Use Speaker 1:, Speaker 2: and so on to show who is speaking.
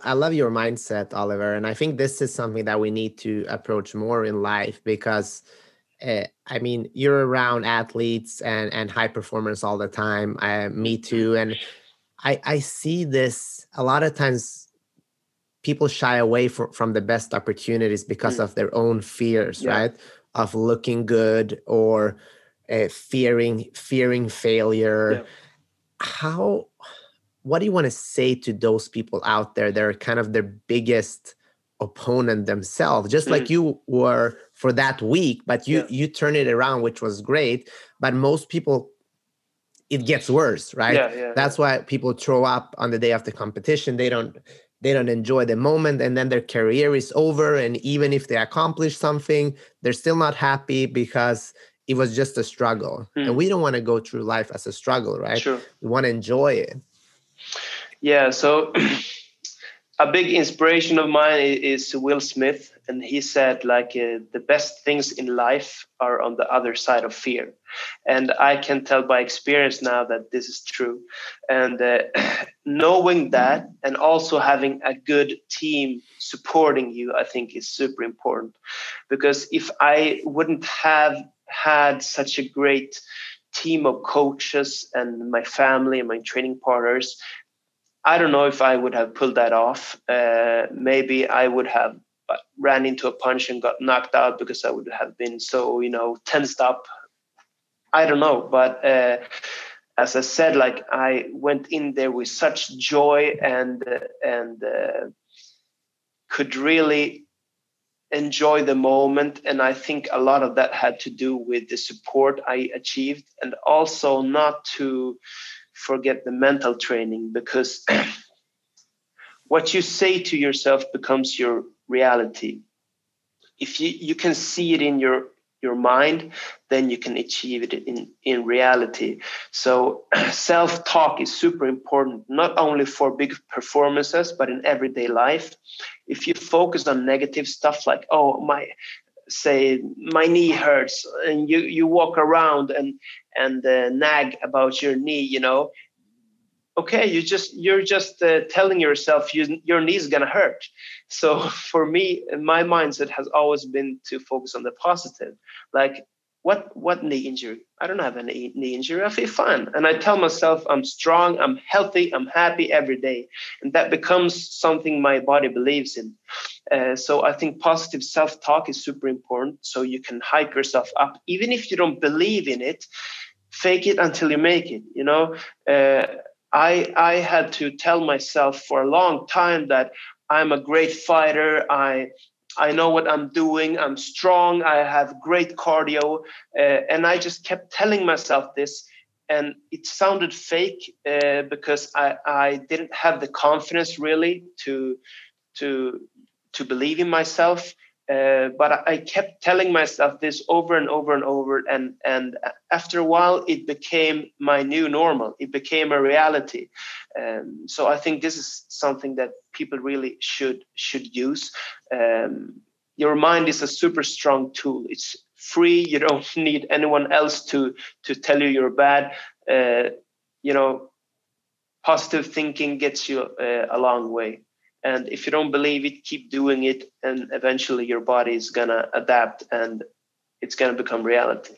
Speaker 1: I love your mindset, Oliver. And I think this is something that we need to approach more in life because uh, I mean, you're around athletes and, and high performers all the time. Uh, me too. And I, I see this a lot of times people shy away from, from the best opportunities because mm. of their own fears, yeah. right? Of looking good or uh, fearing fearing failure. Yeah. How what do you want to say to those people out there that are kind of their biggest opponent themselves? Just mm. like you were for that week but you yeah. you turn it around which was great but most people it gets worse right?
Speaker 2: Yeah, yeah,
Speaker 1: that's why people throw up on the day of the competition. They don't they don't enjoy the moment and then their career is over and even if they accomplish something they're still not happy because it was just a struggle. Mm. and we don't want to go through life as a struggle right?
Speaker 2: Sure.
Speaker 1: we want to enjoy it
Speaker 2: yeah, so a big inspiration of mine is Will Smith, and he said like uh, the best things in life are on the other side of fear, and I can tell by experience now that this is true. And uh, knowing that, and also having a good team supporting you, I think is super important, because if I wouldn't have had such a great team of coaches and my family and my training partners I don't know if I would have pulled that off. Uh, maybe I would have ran into a punch and got knocked out because I would have been so, you know, tensed up. I don't know, but uh, as I said, like I went in there with such joy and uh, and could really enjoy the moment and i think a lot of that had to do with the support i achieved and also not to forget the mental training because what you say to yourself becomes your reality. If you, you can see it in your your mind then you can achieve it in in reality. So self talk is super important not only for big performances but in everyday life. If you focus on negative stuff like oh my say my knee hurts and you you walk around and and uh, nag about your knee you know okay you just you're just uh, telling yourself you, your knee is going to hurt. So for me my mindset has always been to focus on the positive. Like what what knee injury? I don't have any knee injury. I feel fine. And i tell myself i'm strong i'm healthy i'm happy every day. And that becomes something my body believes in. Uh, so i think positive self-talk is super important. So you can hype yourself up. Even if you don't believe in it fake it until you make it you know? Uh, i i had to tell myself for a long time that i'm a great fighter i I know what I'm doing. I'm strong. I have great cardio. Uh, and I just kept telling myself this. And it sounded fake uh, because I, I didn't have the confidence really to, to, to believe in myself. Uh, but I kept telling myself this over and over and over, and and after a while, it became my new normal. It became a reality. Um, so I think this is something that people really should should use. Um, your mind is a super strong tool. It's free. You don't need anyone else to to tell you you're bad. Uh, you know, positive thinking gets you uh, a long way and if you don't believe it keep doing it and eventually your body is gonna adapt and it's gonna become reality